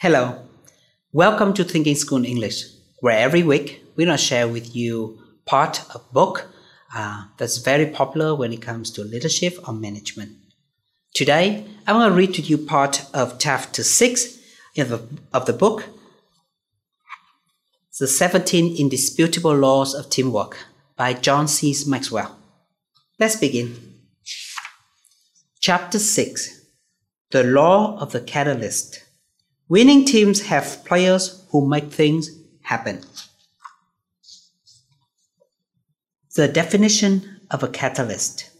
Hello. Welcome to Thinking School English, where every week we're going to share with you part of a book uh, that's very popular when it comes to leadership or management. Today, I'm going to read to you part of chapter 6 the, of the book, The 17 Indisputable Laws of Teamwork by John C. Maxwell. Let's begin. Chapter 6 The Law of the Catalyst. Winning teams have players who make things happen. The definition of a catalyst.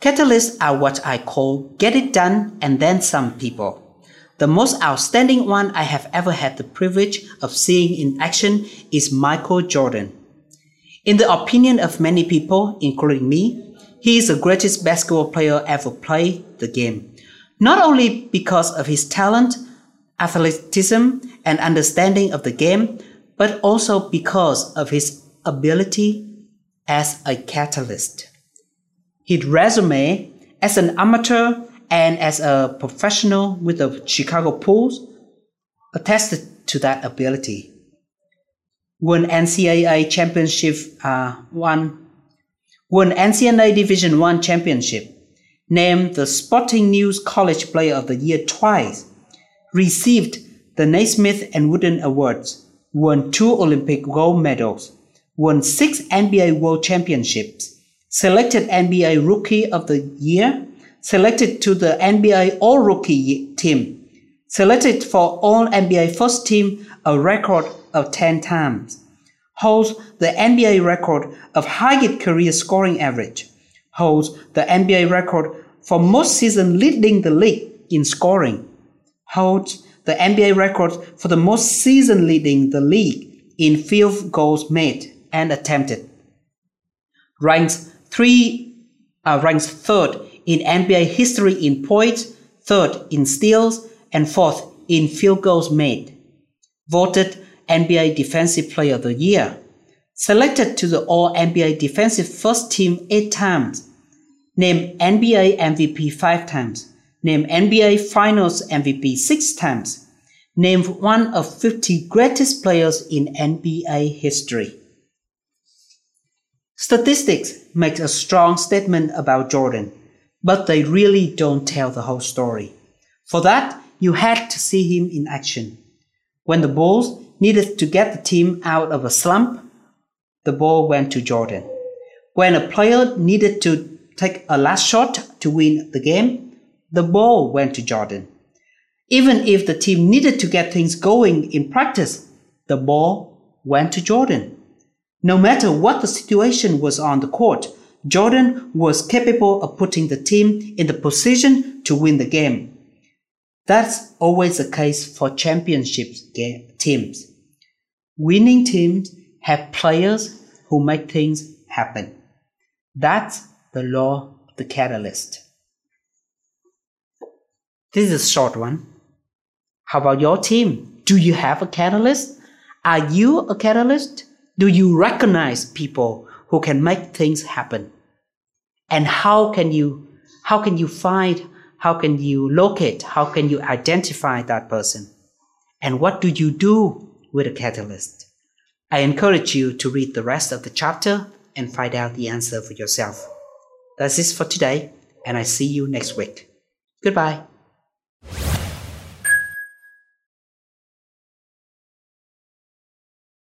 Catalysts are what I call get it done and then some people. The most outstanding one I have ever had the privilege of seeing in action is Michael Jordan. In the opinion of many people, including me, he is the greatest basketball player ever played the game. Not only because of his talent, athleticism, and understanding of the game, but also because of his ability as a catalyst. His resume as an amateur and as a professional with the Chicago Bulls attested to that ability. Won NCAA championship, uh, one, won NCAA Division One championship, named the Sporting News College Player of the Year twice, received the Naismith and Wooden Awards, won two Olympic gold medals, won six NBA World Championships, selected NBA Rookie of the Year, selected to the NBA All Rookie team, selected for All NBA First Team a record of 10 times, holds the NBA record of highest career scoring average, holds the NBA record for most seasons leading the league in scoring, holds the NBA record for the most season leading the league in field goals made and attempted. Ranks three, uh, ranks third in NBA history in points, third in steals, and fourth in field goals made. Voted NBA Defensive Player of the Year. Selected to the All NBA Defensive First Team eight times. Named NBA MVP five times named NBA Finals MVP six times, named one of 50 greatest players in NBA history. Statistics make a strong statement about Jordan, but they really don't tell the whole story. For that, you had to see him in action. When the Bulls needed to get the team out of a slump, the ball went to Jordan. When a player needed to take a last shot to win the game, the ball went to Jordan. Even if the team needed to get things going in practice, the ball went to Jordan. No matter what the situation was on the court, Jordan was capable of putting the team in the position to win the game. That's always the case for championship teams. Winning teams have players who make things happen. That's the law of the catalyst. This is a short one. How about your team? Do you have a catalyst? Are you a catalyst? Do you recognize people who can make things happen? And how can you how can you find how can you locate how can you identify that person? And what do you do with a catalyst? I encourage you to read the rest of the chapter and find out the answer for yourself. That's it for today, and I see you next week. Goodbye.